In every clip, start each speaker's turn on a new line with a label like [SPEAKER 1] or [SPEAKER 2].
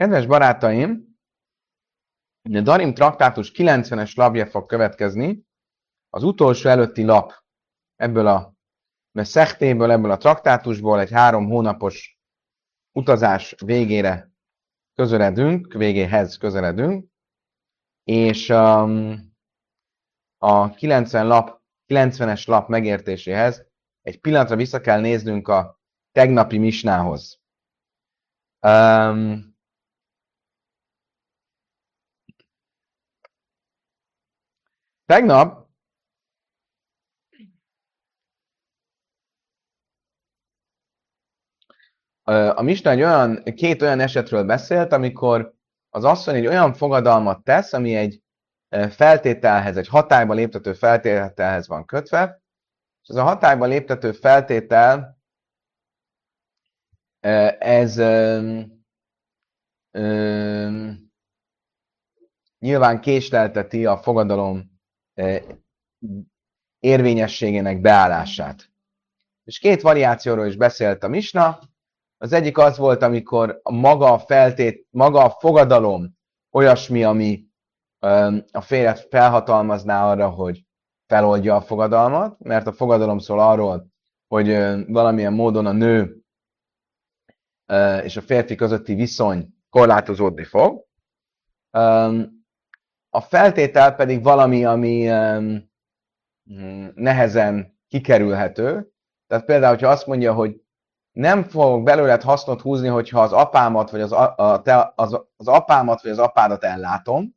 [SPEAKER 1] Kedves barátaim, a Darim traktátus 90-es lapja fog következni, az utolsó előtti lap ebből a szechtéből, ebből a traktátusból egy három hónapos utazás végére közeledünk, végéhez közeledünk, és um, a 90 lap, 90-es lap megértéséhez egy pillanatra vissza kell néznünk a tegnapi misnához. Um, Tegnap a Misna egy olyan, két olyan esetről beszélt, amikor az asszony egy olyan fogadalmat tesz, ami egy feltételhez, egy hatályba léptető feltételhez van kötve, és ez a hatályba léptető feltétel, ez ö, ö, nyilván késlelteti a fogadalom érvényességének beállását. És két variációról is beszélt a Misna. Az egyik az volt, amikor maga a feltét, maga a fogadalom olyasmi, ami a férjet felhatalmazná arra, hogy feloldja a fogadalmat, mert a fogadalom szól arról, hogy valamilyen módon a nő és a férfi közötti viszony korlátozódni fog. A feltétel pedig valami, ami um, nehezen kikerülhető. Tehát például, hogyha azt mondja, hogy nem fog belőled hasznot húzni, hogyha az apámat, vagy az, a, te, az, az apámat, vagy az apádat ellátom,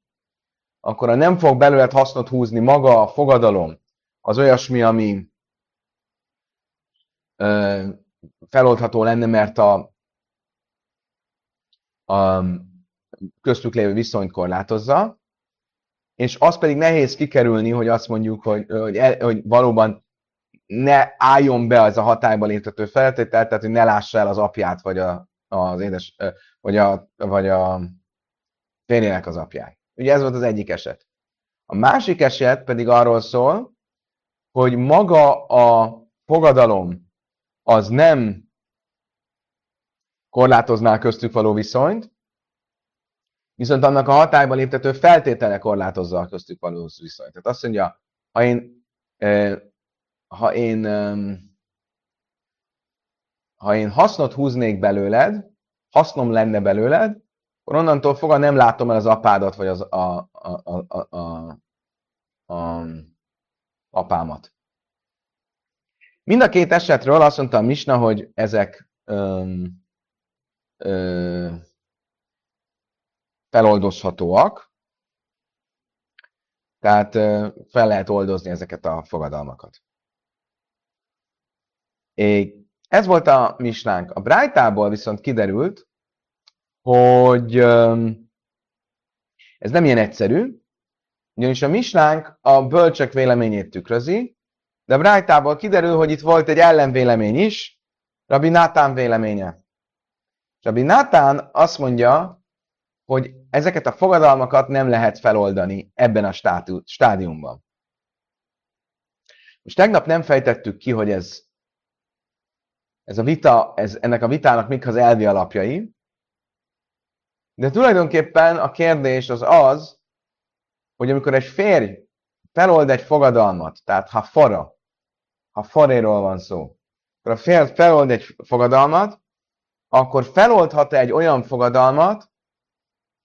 [SPEAKER 1] akkor a nem fog belőled hasznot húzni maga a fogadalom, az olyasmi, ami ö, feloldható lenne, mert a, a köztük lévő viszonyt korlátozza, és az pedig nehéz kikerülni, hogy azt mondjuk, hogy, hogy, el, hogy valóban ne álljon be az a hatályba léptető feltétel, tehát hogy ne lássa el az apját, vagy a, az édes, vagy a, vagy a férjének az apját. Ugye ez volt az egyik eset. A másik eset pedig arról szól, hogy maga a fogadalom az nem korlátozná köztük való viszonyt, viszont annak a hatályba léptető feltétele korlátozza a köztük való viszonyt. Tehát azt mondja, ha én, ha én, ha én hasznot húznék belőled, hasznom lenne belőled, akkor onnantól fogva nem látom el az apádat, vagy az a, a, a, a, a, a apámat. Mind a két esetről azt mondta a Misna, hogy ezek öm, feloldozhatóak, tehát fel lehet oldozni ezeket a fogadalmakat. Ez volt a misnánk. A Brájtából viszont kiderült, hogy ez nem ilyen egyszerű, ugyanis a misnánk a bölcsök véleményét tükrözi, de a Brájtából kiderül, hogy itt volt egy ellenvélemény is, Rabbi Nátán véleménye. Rabbi Nátán azt mondja, hogy ezeket a fogadalmakat nem lehet feloldani ebben a stádiumban. Most tegnap nem fejtettük ki, hogy ez, ez a vita, ez, ennek a vitának mik az elvi alapjai, de tulajdonképpen a kérdés az az, hogy amikor egy férj felold egy fogadalmat, tehát ha fora, ha foréról van szó, akkor a férj felold egy fogadalmat, akkor feloldhat -e egy olyan fogadalmat,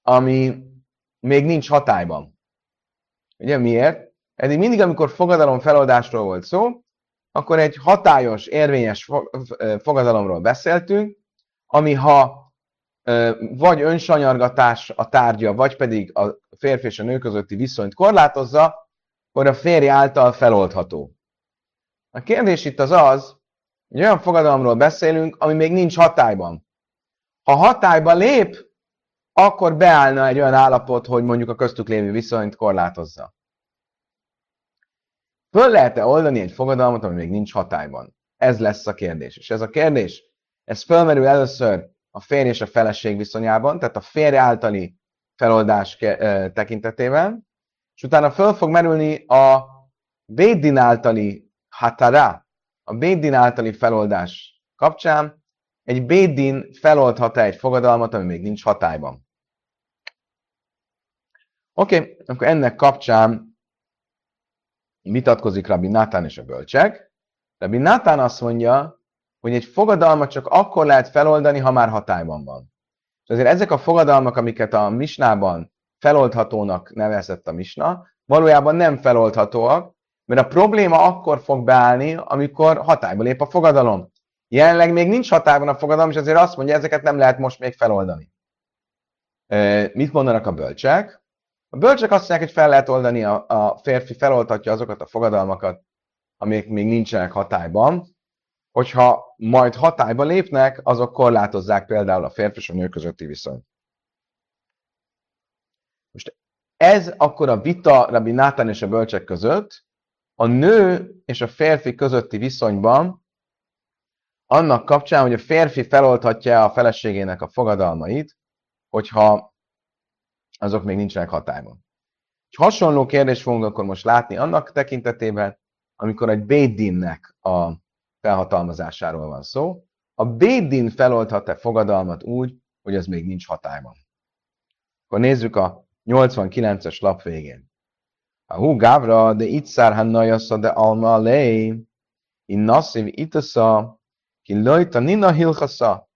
[SPEAKER 1] ami még nincs hatályban. Ugye miért? Eddig mindig, amikor fogadalom feloldásról volt szó, akkor egy hatályos, érvényes fogadalomról beszéltünk, ami ha vagy önsanyargatás a tárgya, vagy pedig a férfi és a nő közötti viszonyt korlátozza, akkor a férj által feloldható. A kérdés itt az az, hogy olyan fogadalomról beszélünk, ami még nincs hatályban. Ha hatályba lép, akkor beállna egy olyan állapot, hogy mondjuk a köztük lévő viszonyt korlátozza. Föl lehet-e oldani egy fogadalmat, ami még nincs hatályban? Ez lesz a kérdés. És ez a kérdés, ez fölmerül először a férj és a feleség viszonyában, tehát a férj általi feloldás tekintetében, és utána föl fog merülni a Bédin általi hatara, a Bédin általi feloldás kapcsán, egy Bédin feloldhat-e egy fogadalmat, ami még nincs hatályban. Oké, okay, akkor ennek kapcsán vitatkozik Rabbi Nátán és a bölcsek. Rabbi Nátán azt mondja, hogy egy fogadalmat csak akkor lehet feloldani, ha már hatályban van. És azért ezek a fogadalmak, amiket a misnában feloldhatónak nevezett a misna, valójában nem feloldhatóak, mert a probléma akkor fog beállni, amikor hatályba lép a fogadalom. Jelenleg még nincs hatályban a fogadalom, és azért azt mondja, ezeket nem lehet most még feloldani. Mit mondanak a bölcsek? A bölcsek azt mondják, hogy fel lehet oldani, a, a férfi feloldhatja azokat a fogadalmakat, amik még nincsenek hatályban, hogyha majd hatályba lépnek, azok korlátozzák például a férfi és a nő közötti viszonyt. Most ez akkor a vita Rabbi Nátán és a bölcsek között, a nő és a férfi közötti viszonyban, annak kapcsán, hogy a férfi feloldhatja a feleségének a fogadalmait, hogyha azok még nincsenek hatályban. Egy hasonló kérdést fogunk akkor most látni annak tekintetében, amikor egy Bédinnek a felhatalmazásáról van szó. A Bédin feloldhat-e fogadalmat úgy, hogy az még nincs hatályban. Akkor nézzük a 89-es lap végén. A hú gávra, de itt szárhannajasza, de alma lej, in nassziv itasza, ki lojta nina hilchasza.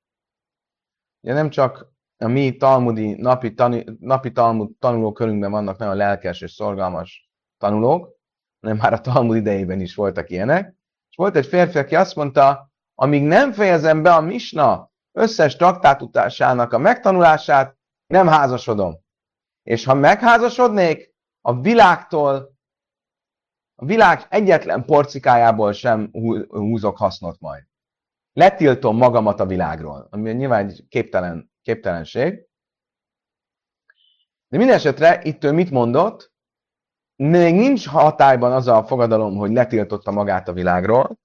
[SPEAKER 1] Ugye nem csak a mi talmudi, napi, tani, napi talmud tanulókörünkben vannak nagyon lelkes és szorgalmas tanulók, hanem már a Talmud idejében is voltak ilyenek. És volt egy férfi, aki azt mondta, amíg nem fejezem be a misna összes traktátutásának a megtanulását, nem házasodom. És ha megházasodnék, a világtól, a világ egyetlen porcikájából sem húzok hasznot majd. Letiltom magamat a világról, ami nyilván egy képtelen képtelenség. De minden esetre itt ő mit mondott? Még nincs hatályban az a fogadalom, hogy letiltotta magát a világról,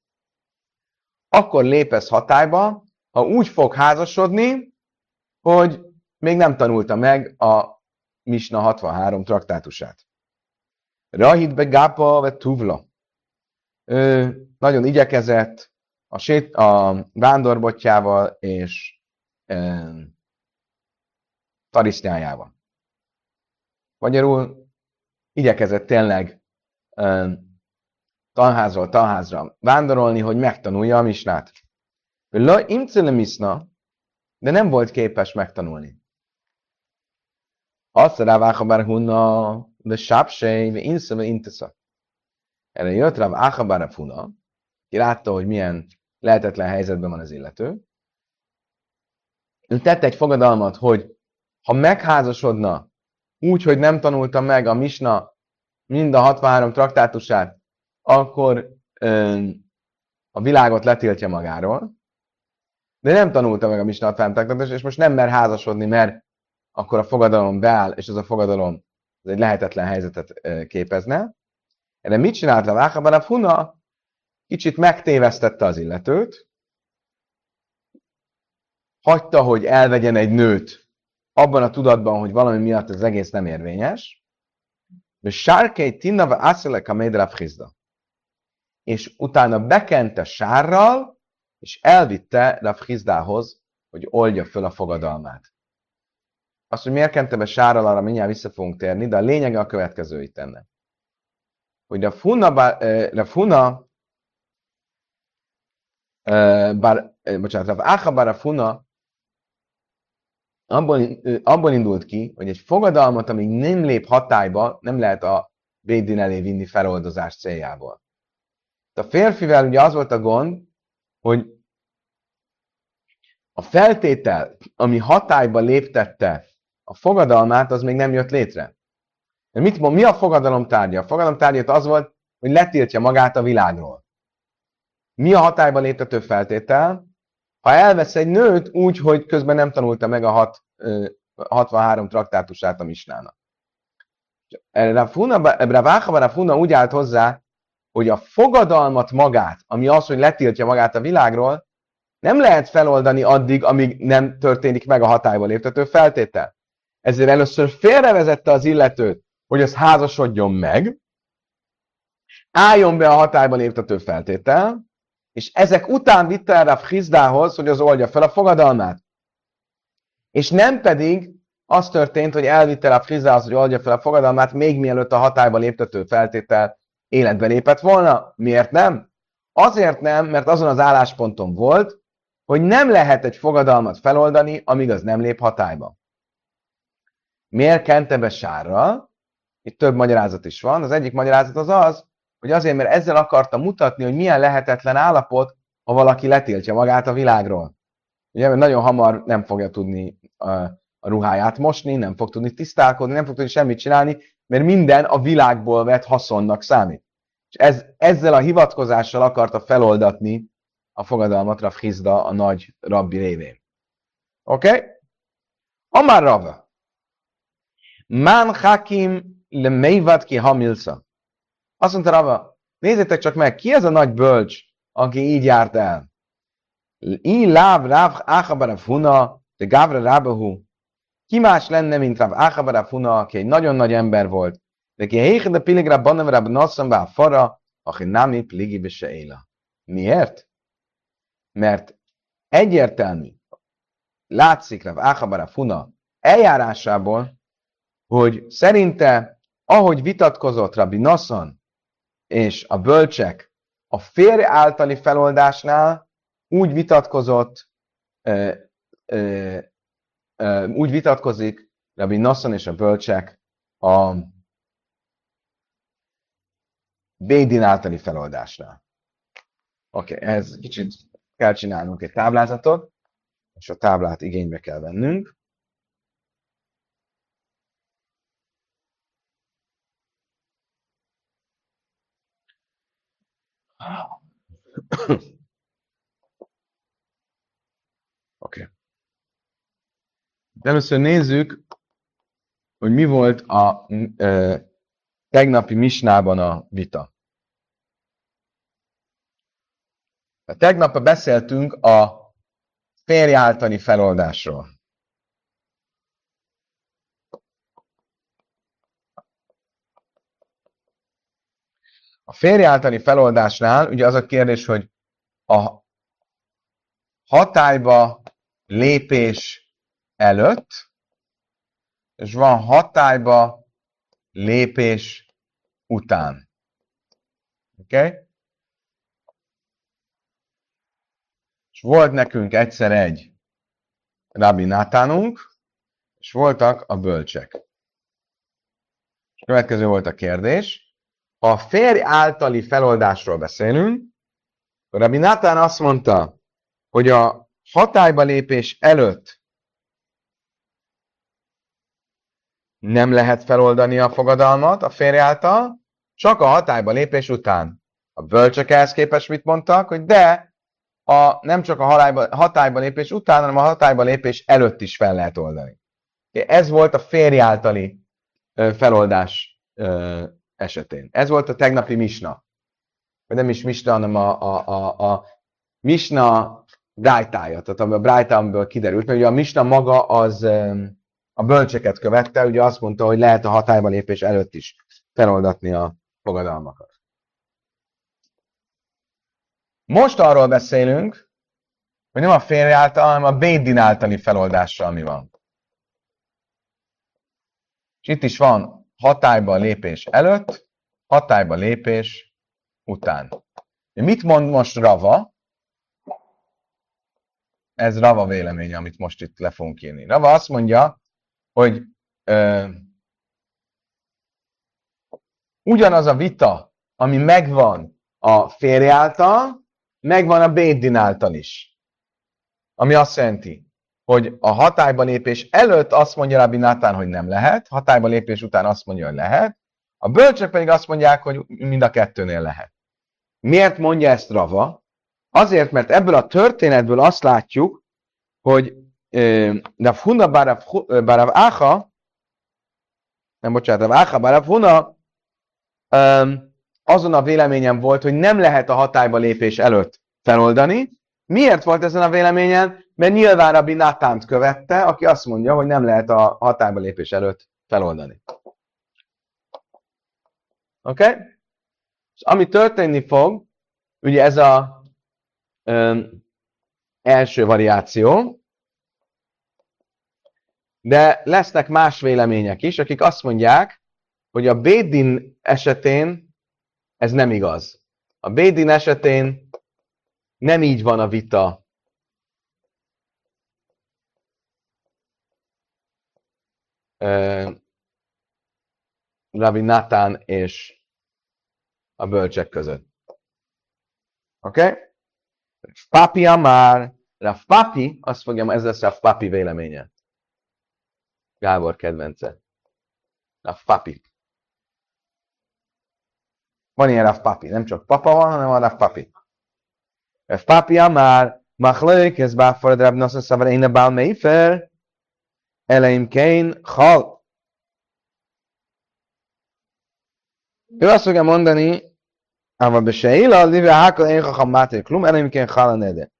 [SPEAKER 1] akkor lépesz hatályba, ha úgy fog házasodni, hogy még nem tanulta meg a Misna 63 traktátusát. Rahid be gápa ve tuvla. Ő nagyon igyekezett a, sét, a vándorbotjával és tarisznyájával. Magyarul igyekezett tényleg tanházról tanházra vándorolni, hogy megtanulja a misnát. La imcele misna, de nem volt képes megtanulni. Azt rá Achabar Hunna, de sápsej, de inszeve intesza. Erre jött rá Achabar Hunna, ki látta, hogy milyen lehetetlen helyzetben van az illető. Ő tette egy fogadalmat, hogy ha megházasodna úgy, hogy nem tanulta meg a Misna mind a 63 traktátusát, akkor ö, a világot letiltja magáról, de nem tanulta meg a Misna 63 traktátusát, és most nem mer házasodni, mert akkor a fogadalom beáll, és az a fogadalom az egy lehetetlen helyzetet képezne. Erre mit csinált a Vákában? A Funa kicsit megtévesztette az illetőt, hagyta, hogy elvegyen egy nőt abban a tudatban, hogy valami miatt az egész nem érvényes, de sárkei tinnava asszele médra frizda. És utána bekente sárral, és elvitte Rav Hizdához, hogy oldja föl a fogadalmát. Azt, hogy miért kente be sárral, arra mindjárt vissza fogunk térni, de a lényege a következő itt ennek. Hogy a funa, a funa, bár, bocsánat, Rav Áha bár a funa abból, abból indult ki, hogy egy fogadalmat, amíg nem lép hatályba, nem lehet a védin elé vinni feloldozás céljából. A férfivel ugye az volt a gond, hogy a feltétel, ami hatályba léptette a fogadalmát, az még nem jött létre. De mit mi a fogadalom tárgya? A fogadalom tárgya az volt, hogy letiltja magát a világról. Mi a hatályba léptető feltétel? Ha elvesz egy nőt úgy, hogy közben nem tanulta meg a hat, 63 traktátusát a misnának. Raváha Rafuna úgy állt hozzá, hogy a fogadalmat magát, ami az, hogy letiltja magát a világról, nem lehet feloldani addig, amíg nem történik meg a hatályba léptető feltétel. Ezért először félrevezette az illetőt, hogy az házasodjon meg, álljon be a hatályba léptető feltétel, és ezek után vitte el a Hizdához, hogy az oldja fel a fogadalmát. És nem pedig az történt, hogy elvitte a Frizához, hogy oldja fel a fogadalmát, még mielőtt a hatályba léptető feltétel életbe lépett volna. Miért nem? Azért nem, mert azon az állásponton volt, hogy nem lehet egy fogadalmat feloldani, amíg az nem lép hatályba. Miért kente be sárral? Itt több magyarázat is van. Az egyik magyarázat az az, hogy azért, mert ezzel akarta mutatni, hogy milyen lehetetlen állapot, ha valaki letiltja magát a világról. Ugye, mert nagyon hamar nem fogja tudni a, a ruháját mosni, nem fog tudni tisztálkodni, nem fog tudni semmit csinálni, mert minden a világból vett haszonnak számít. És ez, ezzel a hivatkozással akarta feloldatni a fogadalmat Rav Hizda a nagy rabbi révén. Oké? Okay? Amár Rava. Man hakim le ki hamilsa. Azt mondta Rava, nézzétek csak meg, ki ez a nagy bölcs, aki így járt el? I láv ráv áhabarav huna, de gávra rábahu. Ki más lenne, mint Rav Áhabarav huna, aki egy nagyon nagy ember volt, de ki héhe de piligra banem rab nasszam bá fara, aki nami pligi éla. Miért? Mert egyértelmű, látszik Rav Áhabarav huna eljárásából, hogy szerinte, ahogy vitatkozott Rabbi Nasson és a bölcsek a férj általi feloldásnál úgy vitatkozott, ö, ö, ö, úgy vitatkozik Rabbi Nasson és a bölcsek a Bédin általi feloldásnál. Oké, okay, ez kicsit kell csinálnunk egy táblázatot, és a táblát igénybe kell vennünk. Oké. Okay. De először nézzük, hogy mi volt a e, tegnapi misnában a vita. Tegnap beszéltünk a férj általi feloldásról. A férj általi feloldásnál ugye az a kérdés, hogy a hatályba lépés előtt, és van hatályba lépés után. Oké? Okay? És volt nekünk egyszer egy Rabbi Nátánunk, és voltak a bölcsek. És következő volt a kérdés, a férj általi feloldásról beszélünk, Rabbi Natán azt mondta, hogy a hatályba lépés előtt nem lehet feloldani a fogadalmat a férj által, csak a hatályba lépés után. A bölcsök ehhez képest mit mondtak, hogy de a, nem csak a hatályba, hatályba lépés után, hanem a hatályba lépés előtt is fel lehet oldani. Ez volt a férj általi feloldás esetén. Ez volt a tegnapi misna. Vagy nem is misna, hanem a, a, a, a misna brájtája, tehát a brájta, amiből kiderült, mert ugye a misna maga az a bölcseket követte, ugye azt mondta, hogy lehet a hatályba lépés előtt is feloldatni a fogadalmakat. Most arról beszélünk, hogy nem a férj által, hanem a Bédin általi feloldásra, ami van. És itt is van hatályba lépés előtt, hatályba lépés után. Mit mond most Rava? Ez Rava véleménye, amit most itt le fogunk írni. Rava azt mondja, hogy ö, ugyanaz a vita, ami megvan a férj által, megvan a Bédin által is. Ami azt jelenti, hogy a hatályba lépés előtt azt mondja Rabbi Nátán, hogy nem lehet, hatályba lépés után azt mondja, hogy lehet, a bölcsök pedig azt mondják, hogy mind a kettőnél lehet. Miért mondja ezt Rava? Azért, mert ebből a történetből azt látjuk, hogy de Huna Barav Áha, nem bocsánat, Rav Barav Huna azon a véleményem volt, hogy nem lehet a hatályba lépés előtt feloldani. Miért volt ezen a véleményen? Mert nyilván Rabbi Natánt követte, aki azt mondja, hogy nem lehet a hatályba lépés előtt feloldani. Oké? Okay? És ami történni fog, ugye ez a első variáció, de lesznek más vélemények is, akik azt mondják, hogy a Bédin esetén ez nem igaz. A Bédin esetén nem így van a vita. Rabbi Natán és a bölcsek között. Oké? Okay? Papi Amár, Rav Papi, azt fogja, ez lesz Rav Papi véleménye. Gábor kedvence. Rav Papi. Van ilyen Rav Papi, nem csak papa van, hanem van Rav Papi. Rav Papi Amár, Machlők, ez báforad Rav Nassan Szavar, én a Bál eleim Kén, Hal. Ő azt fogja mondani, Ava Beseila, Livia Hákal, én Chacham Máté, Klum, eleim Kén, Hal a nede.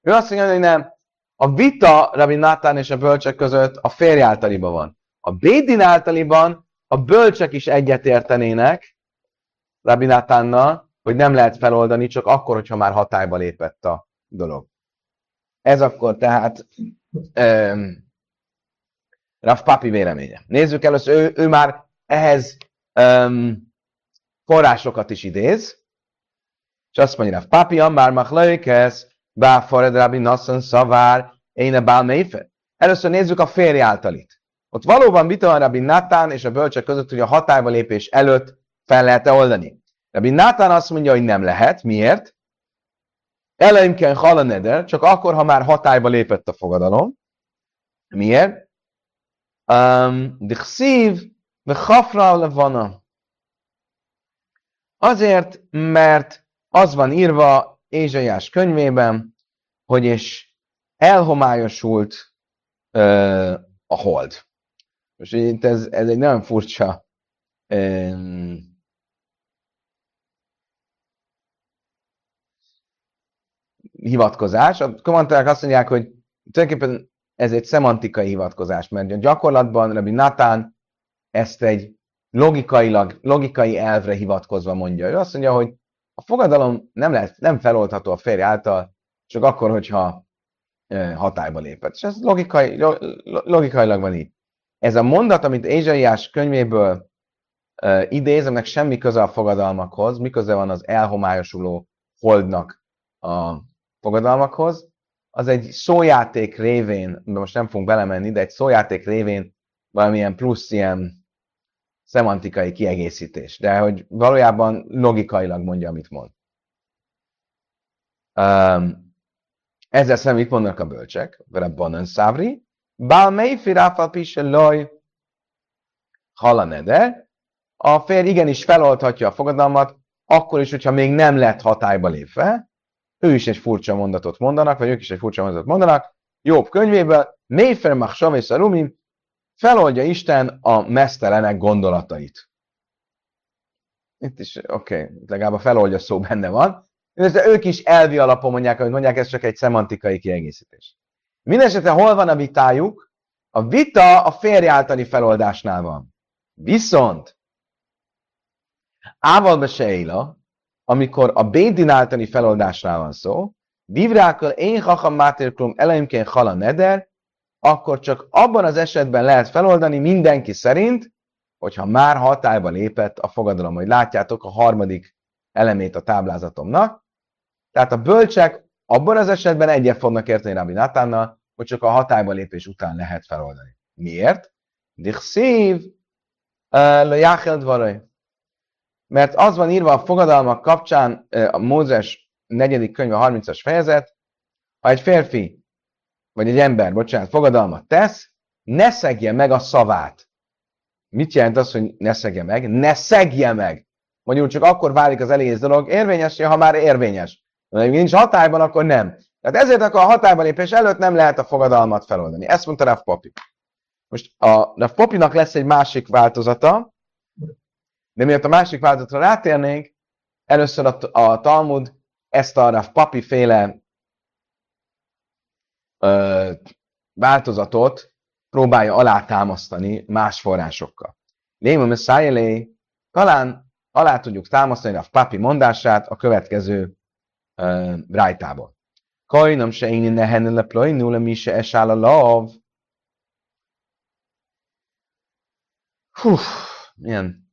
[SPEAKER 1] Ő azt mondja, hogy nem. A vita Rabbi Nátán és a bölcsek között a férj általiban van. A Bédin általiban a bölcsek is egyetértenének Rabbi Nátánnal, hogy nem lehet feloldani, csak akkor, hogyha már hatályba lépett a dolog. Ez akkor tehát Rav Papi véleménye. Nézzük először, ő, ő már ehhez um, forrásokat is idéz, és azt mondja, Rav Papi, Amár Machlaikesz, Báfared Rabbi Nassan Szavár, én a Bál Először nézzük a férj általit. Ott valóban vita van Rabbi Natán és a bölcsek között, hogy a hatályba lépés előtt fel lehet-e oldani. Rabbi Natán azt mondja, hogy nem lehet. Miért? Eleimken halaneder, csak akkor, ha már hatályba lépett a fogadalom. Miért? Um, Dichszív, hafra levana. Azért, mert az van írva Ézsaiás könyvében, hogy és elhomályosult ö, a hold. Most itt ez, ez egy nagyon furcsa ö, hivatkozás. A kommentárok azt mondják, hogy tulajdonképpen ez egy szemantikai hivatkozás, mert gyakorlatban Rabbi Natán ezt egy logikailag, logikai elvre hivatkozva mondja. Ő azt mondja, hogy a fogadalom nem, lehet, nem feloldható a férj által, csak akkor, hogyha hatályba lépett. És ez logikai, logikailag van így. Ez a mondat, amit Ézsaiás könyvéből uh, idéz, aminek semmi köze a fogadalmakhoz, mi köze van az elhomályosuló holdnak a fogadalmakhoz, az egy szójáték révén, de most nem fogunk belemenni, de egy szójáték révén valamilyen plusz ilyen szemantikai kiegészítés, de hogy valójában logikailag mondja, amit mond. Um, ezzel szemben mit mondanak a bölcsek? Rabbanon szávri, bál mely firáfal pise loj halanede, a férj igenis feloldhatja a fogadalmat, akkor is, hogyha még nem lett hatályba lépve, ő is egy furcsa mondatot mondanak, vagy ők is egy furcsa mondatot mondanak, Jobb könyvében, Méfer Machsam és Szarumim, feloldja Isten a mesztelenek gondolatait. Itt is, oké, okay, legalább a feloldja szó benne van. De ők is elvi alapon mondják, hogy mondják, ez csak egy szemantikai kiegészítés. Mindenesetre hol van a vitájuk? A vita a férj általi feloldásnál van. Viszont Ával Beseila, amikor a Bédin általi feloldásnál van szó, Divrákkal én hacham mátérklum eleimként hala neder, akkor csak abban az esetben lehet feloldani mindenki szerint, hogyha már hatályba lépett a fogadalom, hogy látjátok a harmadik elemét a táblázatomnak. Tehát a bölcsek abban az esetben egyet fognak érteni Rabbi Natánnal, hogy csak a hatályba lépés után lehet feloldani. Miért? Dichszív le dvarai. Mert az van írva a fogadalmak kapcsán, a Mózes negyedik könyve 30-as fejezet, ha egy férfi vagy egy ember, bocsánat, fogadalmat tesz, ne szegje meg a szavát. Mit jelent az, hogy ne szegje meg? Ne szegje meg! Mondjuk csak akkor válik az elégész dolog érvényes, ha már érvényes. Ha nincs hatályban, akkor nem. Tehát ezért akkor a hatályban lépés előtt nem lehet a fogadalmat feloldani. Ezt mondta Rav Popi. Most a Rav Popinak lesz egy másik változata, de miatt a másik változatra rátérnénk, először a, a Talmud ezt a Rav Papi féle ö, változatot próbálja alátámasztani más forrásokkal. Léma Messiah talán alá tudjuk támasztani a papi mondását a következő uh, brájtából. Kajnam se én nehen le plajnul, mi se esál a lav. Hú, milyen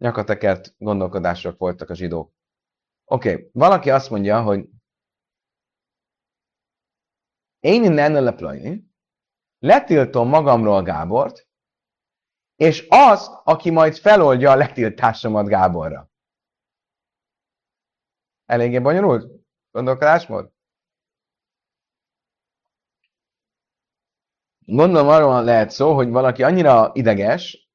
[SPEAKER 1] nyakatekert gondolkodások voltak a zsidók. Oké, okay. valaki azt mondja, hogy én innen leplajni, letiltom magamról Gábort, és azt, aki majd feloldja a letiltásomat Gáborra. Eléggé bonyolult gondolkodásmód? Gondolom arról lehet szó, hogy valaki annyira ideges,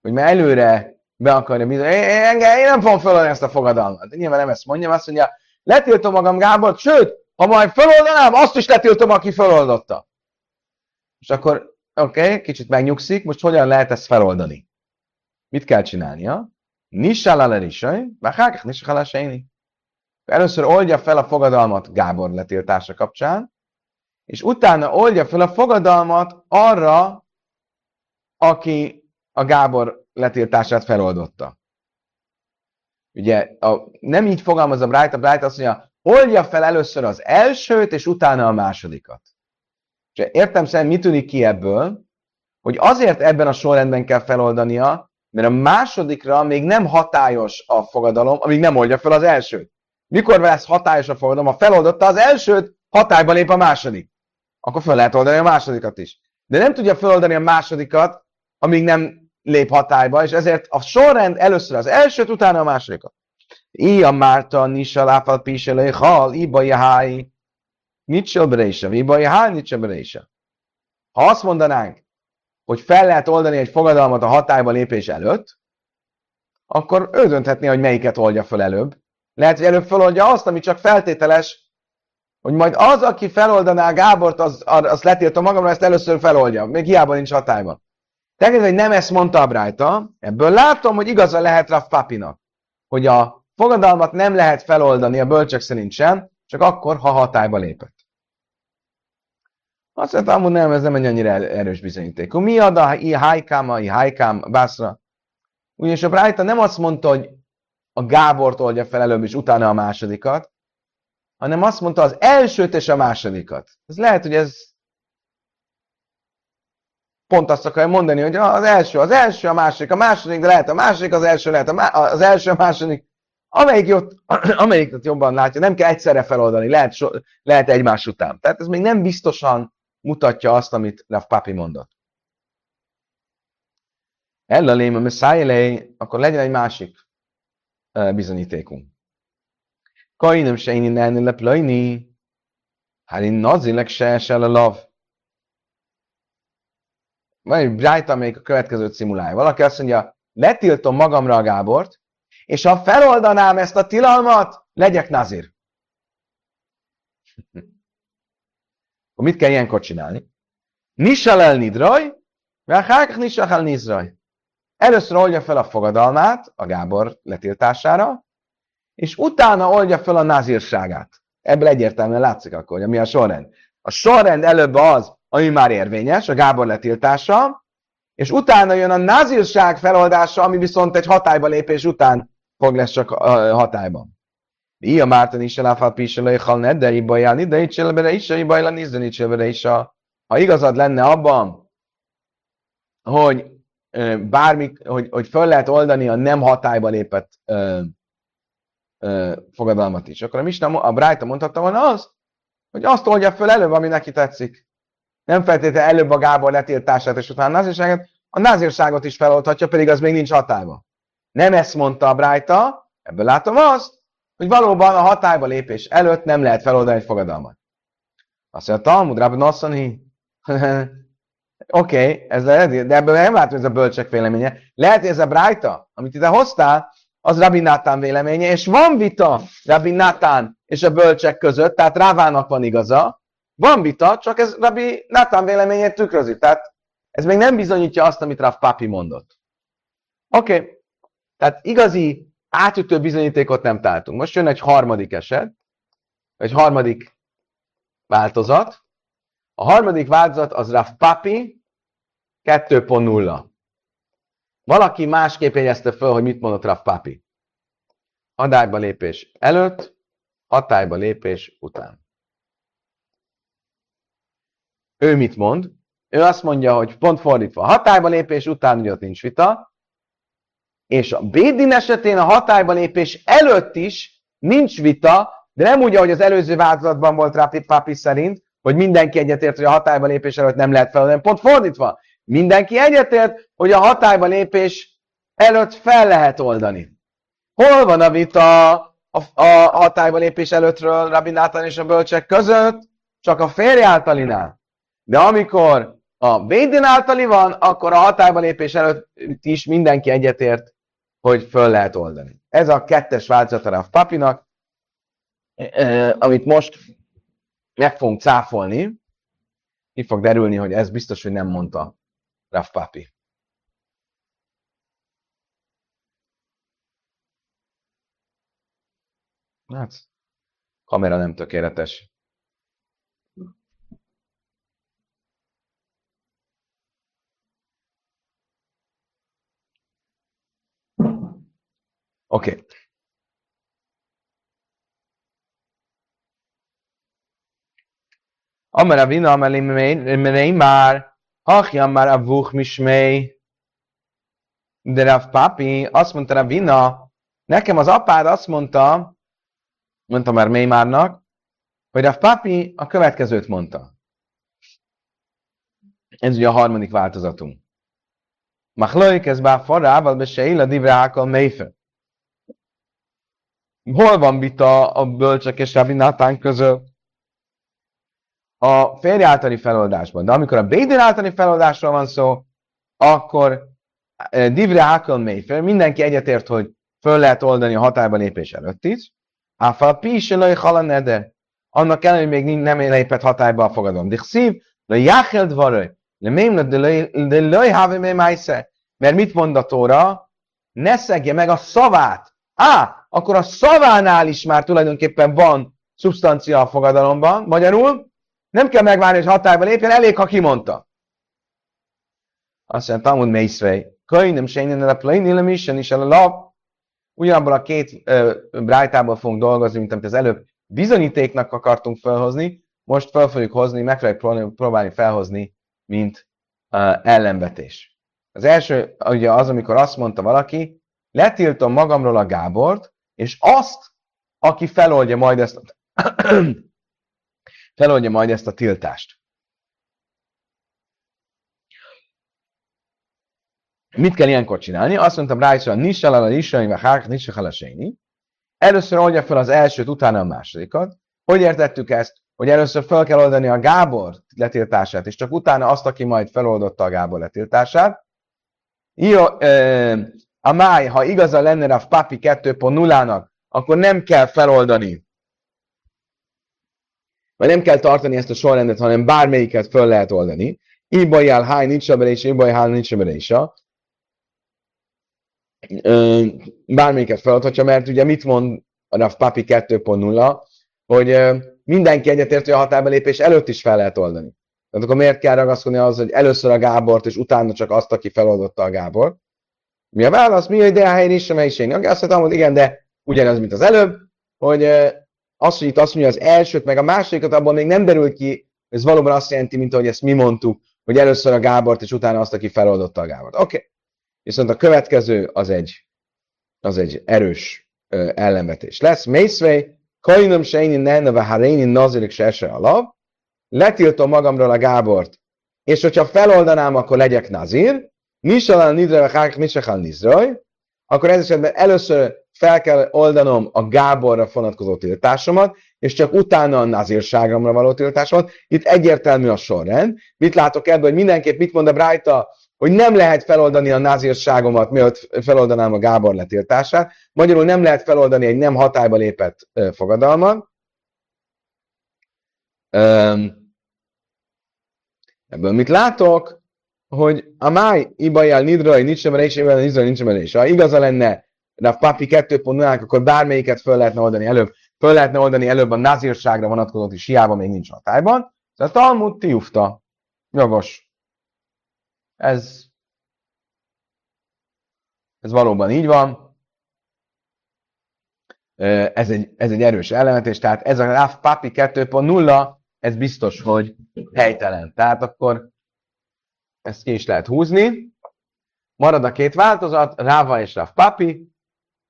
[SPEAKER 1] hogy már előre be akarja bizony, engem, én nem fogom feloldani ezt a fogadalmat. Nyilván nem ezt mondjam, azt mondja, letiltom magam Gábor, sőt, ha majd feloldanám, azt is letiltom, aki feloldotta. És akkor, oké, okay, kicsit megnyugszik, most hogyan lehet ezt feloldani? Mit kell csinálnia? Risaj, váhákak nissál a Először oldja fel a fogadalmat Gábor letiltása kapcsán, és utána oldja fel a fogadalmat arra, aki a Gábor letiltását feloldotta. Ugye a, nem így fogalmaz a Bright, a Bright azt mondja, oldja fel először az elsőt, és utána a másodikat. És értem szerint mi tűnik ki ebből, hogy azért ebben a sorrendben kell feloldania, mert a másodikra még nem hatályos a fogadalom, amíg nem oldja fel az elsőt. Mikor lesz hatályos a fogadalom? Ha feloldotta az elsőt, hatályba lép a második. Akkor fel lehet oldani a másodikat is. De nem tudja feloldani a másodikat, amíg nem lép hatályba, és ezért a sorrend először az elsőt, utána a másodikat. Ija Márta, Nisa, Láfal, Piselei, Hal, Iba, Jahái, Nitsel Bereisa, Iba, Jahái, Nitsel Bereisa. Ha azt mondanánk, hogy fel lehet oldani egy fogadalmat a hatályba lépés előtt, akkor ő dönthetné, hogy melyiket oldja fel előbb. Lehet, hogy előbb feloldja azt, ami csak feltételes, hogy majd az, aki feloldaná Gábort, az, az letiltom magamra, ezt először feloldja. Még hiába nincs hatályban. Tekintve, hogy nem ezt mondta a Brájta, ebből látom, hogy igaza lehet Rav Papinak, hogy a fogadalmat nem lehet feloldani a bölcsek szerint sem, csak akkor, ha hatályba lépett. Azt mondta, amúgy nem, ez nem egy annyira erős bizonyíték. Mi ad a hajkám, a hajkám, bászra? Ugyanis a Brájta nem azt mondta, hogy a Gábort oldja fel előbb, és utána a másodikat, hanem azt mondta az elsőt és a másodikat. Ez lehet, hogy ez pont azt akarja mondani, hogy az első az első, a második a második, de lehet a második az első, lehet a má- az első a második. Amelyik jött, amelyiket jobban látja, nem kell egyszerre feloldani, lehet, so, lehet egymás után. Tehát ez még nem biztosan mutatja azt, amit Rav Papi mondott. Ellalém a Messiah akkor legyen egy másik bizonyítékunk. Kainem se én innen leplajni, hát én nazilek se esel a lav. Egy Bright, amelyik a következőt szimulálja. Valaki azt mondja, letiltom magamra a Gábort, és ha feloldanám ezt a tilalmat, legyek nazir. Akkor mit kell ilyenkor csinálni? Nisal el nidraj, vagy nisal el nizraj. Először oldja fel a fogadalmát a Gábor letiltására, és utána oldja fel a nazírságát. Ebből egyértelműen látszik akkor, hogy mi a sorrend. A sorrend előbb az, ami már érvényes, a Gábor letiltása, és utána jön a nazírság feloldása, ami viszont egy hatályba lépés után fog lesz csak hatályban. Ia Márton is eláfál piselői halne, de ibajálni, de itt bele is, ibajlani, de itt bele is. Ha igazad lenne abban, hogy bármi, hogy, hogy föl lehet oldani a nem hatályba lépett ö, ö, fogadalmat is, akkor a Misna, a Brighton mondhatta volna azt, hogy azt oldja föl előbb, ami neki tetszik nem feltétlenül előbb a Gábor letiltását és utána a názírságot, a názírságot is feloldhatja, pedig az még nincs hatályban. Nem ezt mondta a Brájta, ebből látom azt, hogy valóban a hatályba lépés előtt nem lehet feloldani egy fogadalmat. Azt mondja, Talmud, Rabbi Oké, okay, ez lehet, de ebből nem látom, hogy ez a bölcsek véleménye. Lehet, hogy ez a Brájta, amit ide hoztál, az Rabbi Nátán véleménye, és van vita Rabbi Nátán és a bölcsek között, tehát Rávának van igaza, van vita, csak ez Rabbi Nathan véleményét tükrözi. Tehát ez még nem bizonyítja azt, amit Rav Papi mondott. Oké, okay. tehát igazi átütő bizonyítékot nem találtunk. Most jön egy harmadik eset, egy harmadik változat. A harmadik változat az Rav Papi 2.0. Valaki másképp jegyezte föl, hogy mit mondott Rav Papi. Hatályba lépés előtt, hatályba lépés után. Ő mit mond? ő azt mondja, hogy pont fordítva, hatályba lépés után ugye ott nincs vita, és a Bédin esetén a hatályba lépés előtt is nincs vita, de nem úgy, ahogy az előző változatban volt rá Papi szerint, hogy mindenki egyetért, hogy a hatályba lépés előtt nem lehet feloldani. Pont fordítva, mindenki egyetért, hogy a hatályba lépés előtt fel lehet oldani. Hol van a vita a, a hatályba lépés előttről Rabbi Nathan és a bölcsek között? Csak a férj általinál. De amikor a védén általi van, akkor a hatályba lépés előtt is mindenki egyetért, hogy föl lehet oldani. Ez a kettes változata a papinak, amit most meg fogunk cáfolni, ki fog derülni, hogy ez biztos, hogy nem mondta Raf Papi. Hát, kamera nem tökéletes. Oké. Okay. Amar Avina, Amar már, Hachja már a Vuch Mismei, de Rav Papi, azt mondta Ravina, nekem az apád azt mondta, mondta már Meimárnak, hogy Rav Papi a következőt mondta. Ez ugye a harmadik változatunk. Machlőik ez bár farával be se a divrákkal mélyfe. Hol van vita a bölcsek és Rabbi Natán között? A férj általi feloldásban. De amikor a Bédin általi feloldásról van szó, akkor eh, Divre Hakon Mayfair, mindenki egyetért, hogy föl lehet oldani a hatályba lépés előtt is. Áfal Piselői Halaneder. Annak ellenére, még nem lépett hatályba a fogadom. De szív, de Jachel Dvaröj, de Mémna, de Löj Mert mit mond a Tóra? Ne szegje meg a szavát. Á, akkor a szavánál is már tulajdonképpen van szubstancia a fogadalomban. Magyarul nem kell megvárni, hogy hatályba lépjen, elég, ha kimondta. Azt mondja, Talmud Mészvej, Könyvem sejnén a plain is el a lap. Ugyanabból a két ö, brájtából fogunk dolgozni, mint amit az előbb bizonyítéknak akartunk felhozni, most fel fogjuk hozni, meg fogjuk próbálni felhozni, mint uh, ellenvetés. Az első ugye az, amikor azt mondta valaki, letiltom magamról a Gábort, és azt, aki feloldja majd ezt a, feloldja majd ezt a tiltást. Mit kell ilyenkor csinálni? Azt mondtam rá, hogy nissal a nissal, vagy hák, nissal a Először oldja fel az elsőt, utána a másodikat. Hogy értettük ezt? Hogy először fel kell oldani a Gábor letiltását, és csak utána azt, aki majd feloldotta a Gábor letiltását. Jó, a máj, ha igaza lenne a papi 2.0-nak, akkor nem kell feloldani. Vagy nem kell tartani ezt a sorrendet, hanem bármelyiket föl lehet oldani. Ibajál háj nincs berésa, ibajál nincs. Bármelyiket feloldhatja, mert ugye mit mond a Rav Papi 2.0, hogy mindenki egyetért, hogy a határbelépés előtt is fel lehet oldani. Tehát akkor miért kell ragaszkodni az, hogy először a Gábort, és utána csak azt, aki feloldotta a Gábort? Mi a válasz? Mi a ide a helyen is, amely is én. Hogy igen, de ugyanaz, mint az előbb, hogy az, hogy itt azt mondja az elsőt, meg a másodikat, abból még nem derül ki, ez valóban azt jelenti, mint ahogy ezt mi mondtuk, hogy először a Gábort, és utána azt, aki feloldotta a Gábort. Oké. Okay. Viszont a következő az egy, az egy erős ö, ellenvetés lesz. Mészvej, Kajnum Seini Neneve Haréni Nazirik Sese Alav, letiltom magamról a Gábort, és hogyha feloldanám, akkor legyek Nazir, Misalán Nidre Hák Misachal Nizraj, akkor ez esetben először fel kell oldanom a Gáborra vonatkozó tiltásomat, és csak utána a nazírságamra való tiltásomat. Itt egyértelmű a sorrend. Mit látok ebből, hogy mindenképp mit mond a Brájta, hogy nem lehet feloldani a nazírságomat, mielőtt feloldanám a Gábor letiltását. Magyarul nem lehet feloldani egy nem hatályba lépett fogadalmat. Ebből mit látok? Hogy a máj ibajjal nidrai nincs sem és ibajjal nidrai nincs sem Ha igaza lenne a papi 2.0 akkor bármelyiket föl lehetne oldani előbb. Föl lehetne oldani előbb a nazírságra vonatkozott is, hiába még nincs hatályban. A Talmud tiufta. Jogos. Ez, ez valóban így van. Ez egy, ez egy erős ellenvetés, tehát ez a Papi 2.0, ez biztos, hogy helytelen. Tehát akkor ezt ki is lehet húzni. Marad a két változat, Ráva és Rav Papi,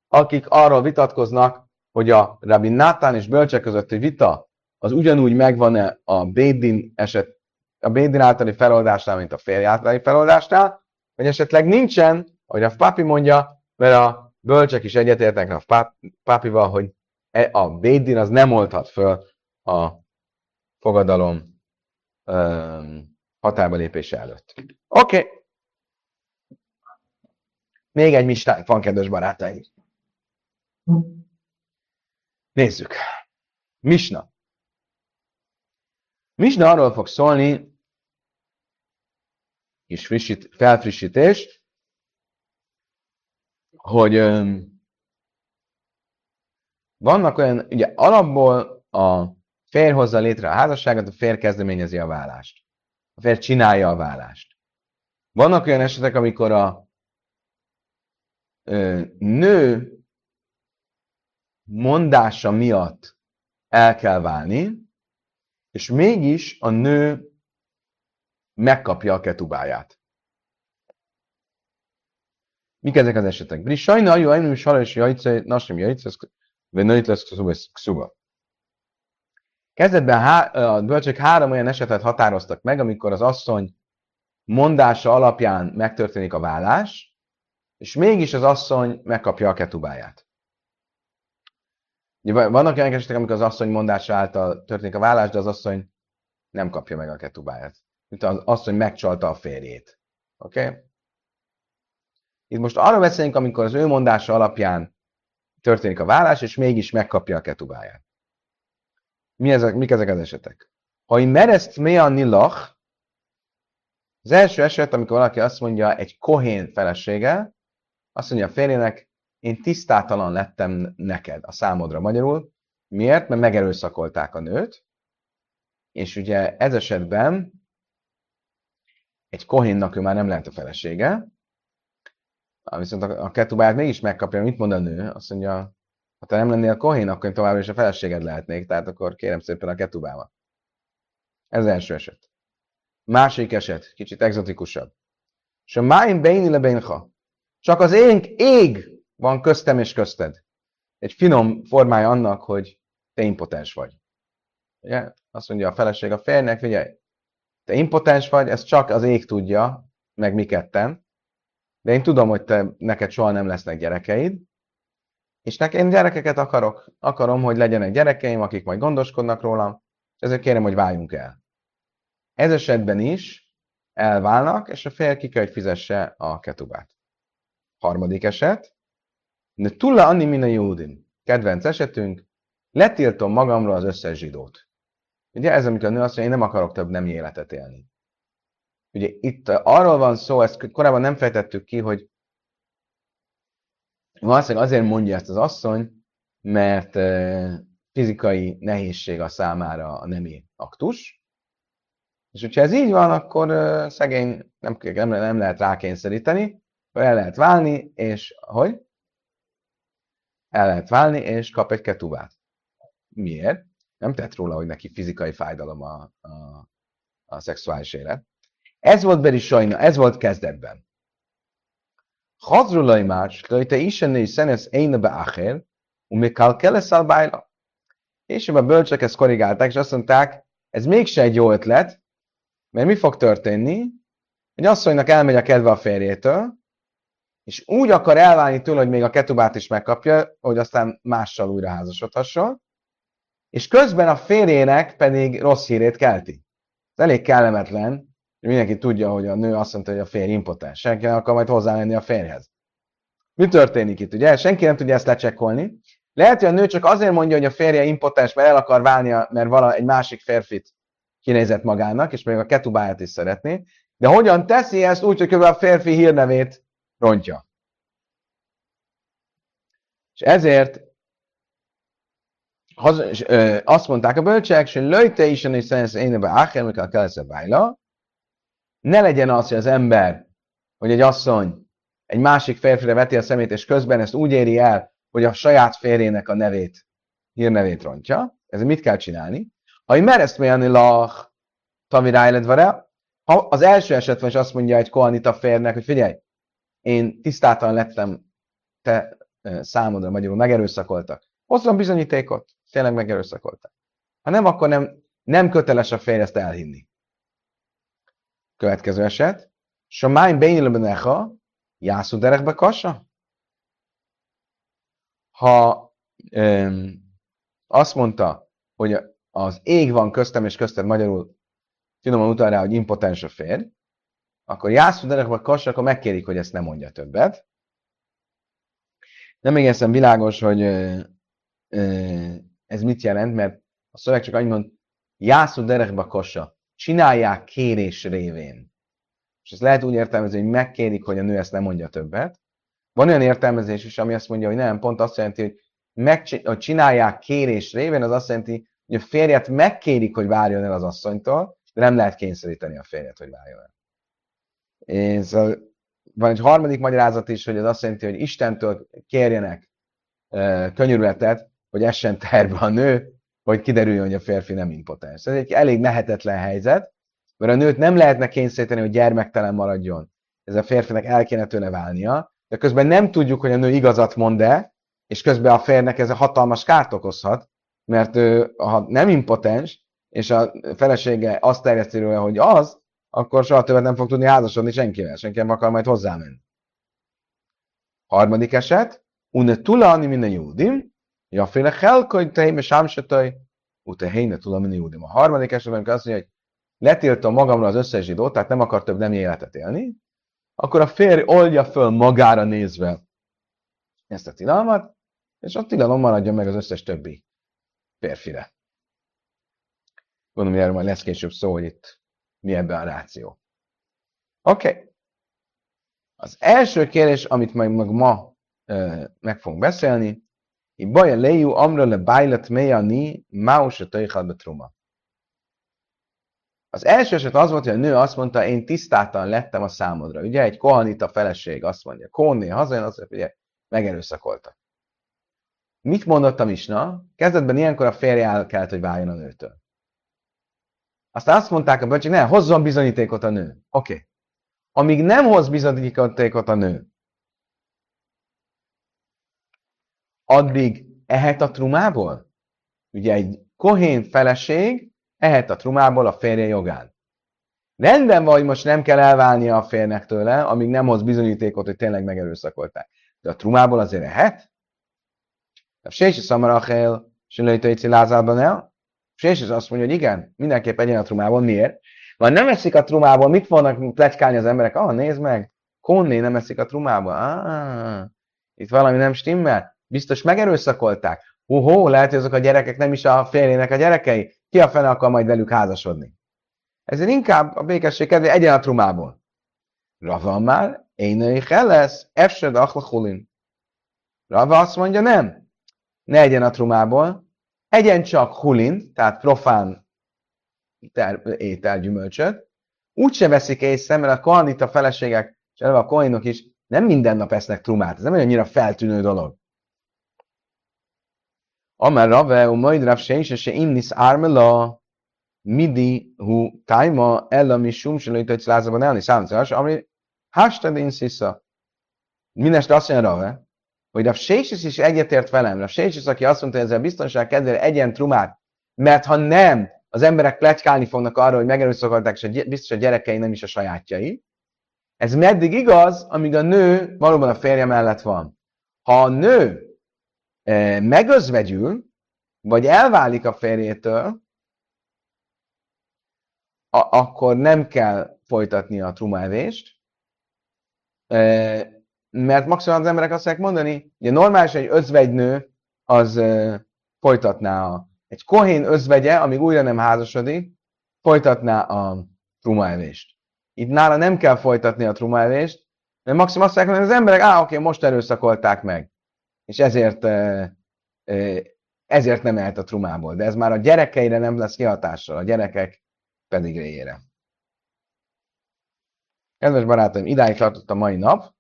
[SPEAKER 1] akik arról vitatkoznak, hogy a Rabbi Nátán és Bölcsek közötti vita az ugyanúgy megvan-e a Bédin eset, a Bédin általi feloldásnál, mint a férj általi feloldásnál, vagy esetleg nincsen, ahogy a Papi mondja, mert a bölcsek is egyetértek a Papival, hogy e, a Bédin az nem oldhat föl a fogadalom um, határba lépése előtt. Oké. Okay. Még egy mistánk van, kedves barátaim. Nézzük. Misna. Misna arról fog szólni, kis frissít, felfrissítés, hogy um, vannak olyan, ugye alapból a férj hozza létre a házasságot, a férj kezdeményezi a vállást. A férj csinálja a vállást. Vannak olyan esetek, amikor a ö, nő mondása miatt el kell válni, és mégis a nő megkapja a ketubáját. Mik ezek az esetek? Bri sajna, jó, ennyi is halás jajce, nasim jajce, vagy nőit lesz szuba. Kezdetben há- a bölcsök három olyan esetet határoztak meg, amikor az asszony mondása alapján megtörténik a vállás, és mégis az asszony megkapja a ketubáját. Vannak olyan esetek, amikor az asszony mondása által történik a vállás, de az asszony nem kapja meg a ketubáját. Mint az asszony megcsalta a férjét. Oké? Okay? Itt most arra beszélünk, amikor az ő mondása alapján történik a vállás, és mégis megkapja a ketubáját. Mi ezek, mik ezek az esetek? Ha én mereszt a nilach, az első eset, amikor valaki azt mondja, egy kohén felesége, azt mondja a férjének, én tisztátalan lettem neked a számodra magyarul. Miért? Mert megerőszakolták a nőt, és ugye ez esetben egy kohénnak ő már nem lehet a felesége, viszont a, a ketubáját mégis megkapja, mit mond a nő? Azt mondja, ha te nem lennél kohén, akkor én továbbra is a feleséged lehetnék, tehát akkor kérem szépen a ketubámat. Ez az első eset. Másik eset, kicsit exotikusabb. A máim beini lebénha. Csak az énk ég van köztem és közted. Egy finom formája annak, hogy te impotens vagy. Ugye? Azt mondja a feleség a férjnek, figyelj, te impotens vagy, ezt csak az ég tudja, meg mi ketten, de én tudom, hogy te, neked soha nem lesznek gyerekeid, és nekem én gyerekeket akarok. Akarom, hogy legyenek gyerekeim, akik majd gondoskodnak rólam, és ezért kérem, hogy váljunk el. Ez esetben is elválnak, és a fél ki kell, hogy fizesse a ketubát. Harmadik eset, de tulla anni min a jódin. Kedvenc esetünk, letiltom magamról az összes zsidót. Ugye ez, amikor a nő azt mondja, én nem akarok több nem életet élni. Ugye itt arról van szó, ezt korábban nem fejtettük ki, hogy valószínűleg azért mondja ezt az asszony, mert fizikai nehézség a számára a nemi aktus, és hogyha ez így van, akkor szegény nem, nem, nem lehet rákényszeríteni, el lehet válni, és hogy? El lehet válni, és kap egy ketubát. Miért? Nem tett róla, hogy neki fizikai fájdalom a, a, a szexuális élet. Ez volt Beri Sajna, ez volt kezdetben. Hogy te is ennél szenesz éne be acher, umikal keleszel bájla. És a bölcsek ezt korrigálták, és azt mondták, ez mégse egy jó ötlet, mert mi fog történni? Egy asszonynak elmegy a kedve a férjétől, és úgy akar elválni tőle, hogy még a ketubát is megkapja, hogy aztán mással újra házasodhasson, és közben a férjének pedig rossz hírét kelti. Ez elég kellemetlen, mindenki tudja, hogy a nő azt mondta, hogy a férj impotens. Senki nem akar majd hozzámenni a férjhez. Mi történik itt, ugye? Senki nem tudja ezt lecsekkolni. Lehet, hogy a nő csak azért mondja, hogy a férje impotens, mert el akar válni, mert vala egy másik férfit kinézett magának, és még a ketubáját is szeretné. De hogyan teszi ezt úgy, hogy kb. a férfi hírnevét rontja? És ezért azt mondták a bölcsek, hogy löjte is, és szerint én be áher, mikor kell ez a ne legyen az, hogy az ember, hogy egy asszony egy másik férfire veti a szemét, és közben ezt úgy éri el, hogy a saját férjének a nevét, hírnevét rontja. Ez mit kell csinálni? Ha mereszt mélni lach tavirájledvare, Ha az első esetben is azt mondja egy kohanita férnek, hogy figyelj, én tisztátalan lettem te számodra, magyarul megerőszakoltak. Hozzon bizonyítékot, tényleg megerőszakoltak. Ha nem, akkor nem, nem köteles a férj ezt elhinni. Következő eset. Somány beinilbenecha, jászú derekbe kassa? Ha öm, azt mondta, hogy az ég van köztem és közted magyarul finoman utal rá, hogy impotens a férj, akkor jászú derekbe kassa, akkor megkérik, hogy ezt nem mondja többet. Nem egészen világos, hogy ö, ö, ez mit jelent, mert a szöveg csak annyit mond, jászú derekbe kassa, csinálják kérés révén. És ezt lehet úgy értelmezni, hogy megkérik, hogy a nő ezt nem mondja többet. Van olyan értelmezés is, ami azt mondja, hogy nem, pont azt jelenti, hogy, megcsin- hogy csinálják kérés révén, az azt jelenti, hogy a férjet megkérik, hogy várjon el az asszonytól, de nem lehet kényszeríteni a férjet, hogy várjon el. És van egy harmadik magyarázat is, hogy az azt jelenti, hogy Istentől kérjenek könyörületet, hogy essen terve a nő, hogy kiderüljön, hogy a férfi nem impotens. Ez egy elég nehetetlen helyzet, mert a nőt nem lehetne kényszeríteni, hogy gyermektelen maradjon. Ez a férfinek el kéne tőle válnia, de közben nem tudjuk, hogy a nő igazat mond-e, és közben a férnek ez a hatalmas kárt okozhat, mert ő, ha nem impotens, és a felesége azt terjeszti róla, hogy az, akkor soha többet nem fog tudni házasodni senkivel, senki nem akar majd hozzámenni. Harmadik eset, une tulani minden júdim, jaféle helkoj teime sámsetaj, ute heine tulani minden júdim. A harmadik esetben, amikor azt mondja, hogy letiltom magamra az összes zsidót, tehát nem akar több nem életet élni, akkor a férj oldja föl magára nézve ezt a tilalmat, és a tilalom maradjon meg az összes többi férfire. Gondolom, hogy erről majd lesz később szó, hogy itt mi ebben a ráció. Oké. Okay. Az első kérdés, amit majd meg ma uh, meg fogunk beszélni, Ibaja lejú amra le bájlat méjani, máus a truma. Az első eset az volt, hogy a nő azt mondta, én tisztátan lettem a számodra. Ugye egy kohanita feleség azt mondja, Kónné hazajön, azt mondja, ugye megerőszakolta. Mit mondott a Misna? Kezdetben ilyenkor a férje el kellett, hogy váljon a nőtől. Aztán azt mondták a bölcsek, ne, hozzon bizonyítékot a nő. Oké. Okay. Amíg nem hoz bizonyítékot a nő, addig ehet a trumából? Ugye egy kohén feleség ehet a trumából a férje jogán. Rendben van, hogy most nem kell elválnia a férnek tőle, amíg nem hoz bizonyítékot, hogy tényleg megerőszakolták. De a trumából azért ehet? Sési Szamarachel, Sülőjtőici Lázárban el? Sési azt mondja, hogy igen, mindenképp egyen a trumából. Miért? Vagy nem eszik a trumából, mit fognak pletykálni az emberek? Ah, nézd meg, Konné nem eszik a trumából. Ah, itt valami nem stimmel. Biztos megerőszakolták. Hú, lehet, hogy azok a gyerekek nem is a férjének a gyerekei. Ki a fene akar majd velük házasodni? Ezért inkább a békesség kedvé egyen a trumából. Rava már, én lesz, efsed achlachulin. Rava azt mondja, nem. Ne egyen a trumából, egyen csak hulin, tehát profán ter- étel gyümölcsöt. Úgyse veszik észre, mert a kohanita feleségek, és eleve a kohinok is nem minden nap esznek trumát. Ez nem annyira feltűnő dolog. Amar Rave, u majd Rav Seinse se innis ármela, midi hu tájma ella mi sum se lőjt, hogy lázában elni számítás, ami hashtag inszisza. Mindeste azt mondja Rave, hogy Rav Seinse is egyetért velem. Rav Seinse, aki azt mondta, hogy ezzel biztonság kedvére egyen trumát, mert ha nem, az emberek pletykálni fognak arra, hogy megerőszakolták, és biztos a gyerekei nem is a sajátjai. Ez meddig igaz, amíg a nő valóban a férje mellett van. Ha a nő megözvegyül, vagy elválik a férjétől, a- akkor nem kell folytatni a trumávést, mert maximum az emberek azt mondják mondani, hogy normális egy özvegynő az folytatná a, egy kohén özvegye, amíg újra nem házasodik, folytatná a trumávést. Itt nála nem kell folytatni a trumávést, mert maximum azt mondják, hogy az emberek, á, oké, most erőszakolták meg és ezért, ezért nem elhet a trumából. De ez már a gyerekeire nem lesz kihatással, a gyerekek pedig réjére. Kedves barátaim, idáig tartott a mai nap.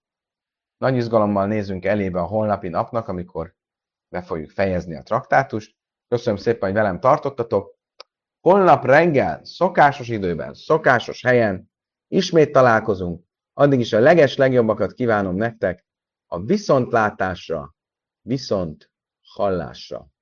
[SPEAKER 1] Nagy izgalommal nézünk elébe a holnapi napnak, amikor be fogjuk fejezni a traktátust. Köszönöm szépen, hogy velem tartottatok. Holnap reggel, szokásos időben, szokásos helyen ismét találkozunk. Addig is a leges legjobbakat kívánom nektek a viszontlátásra, viszont hallásra.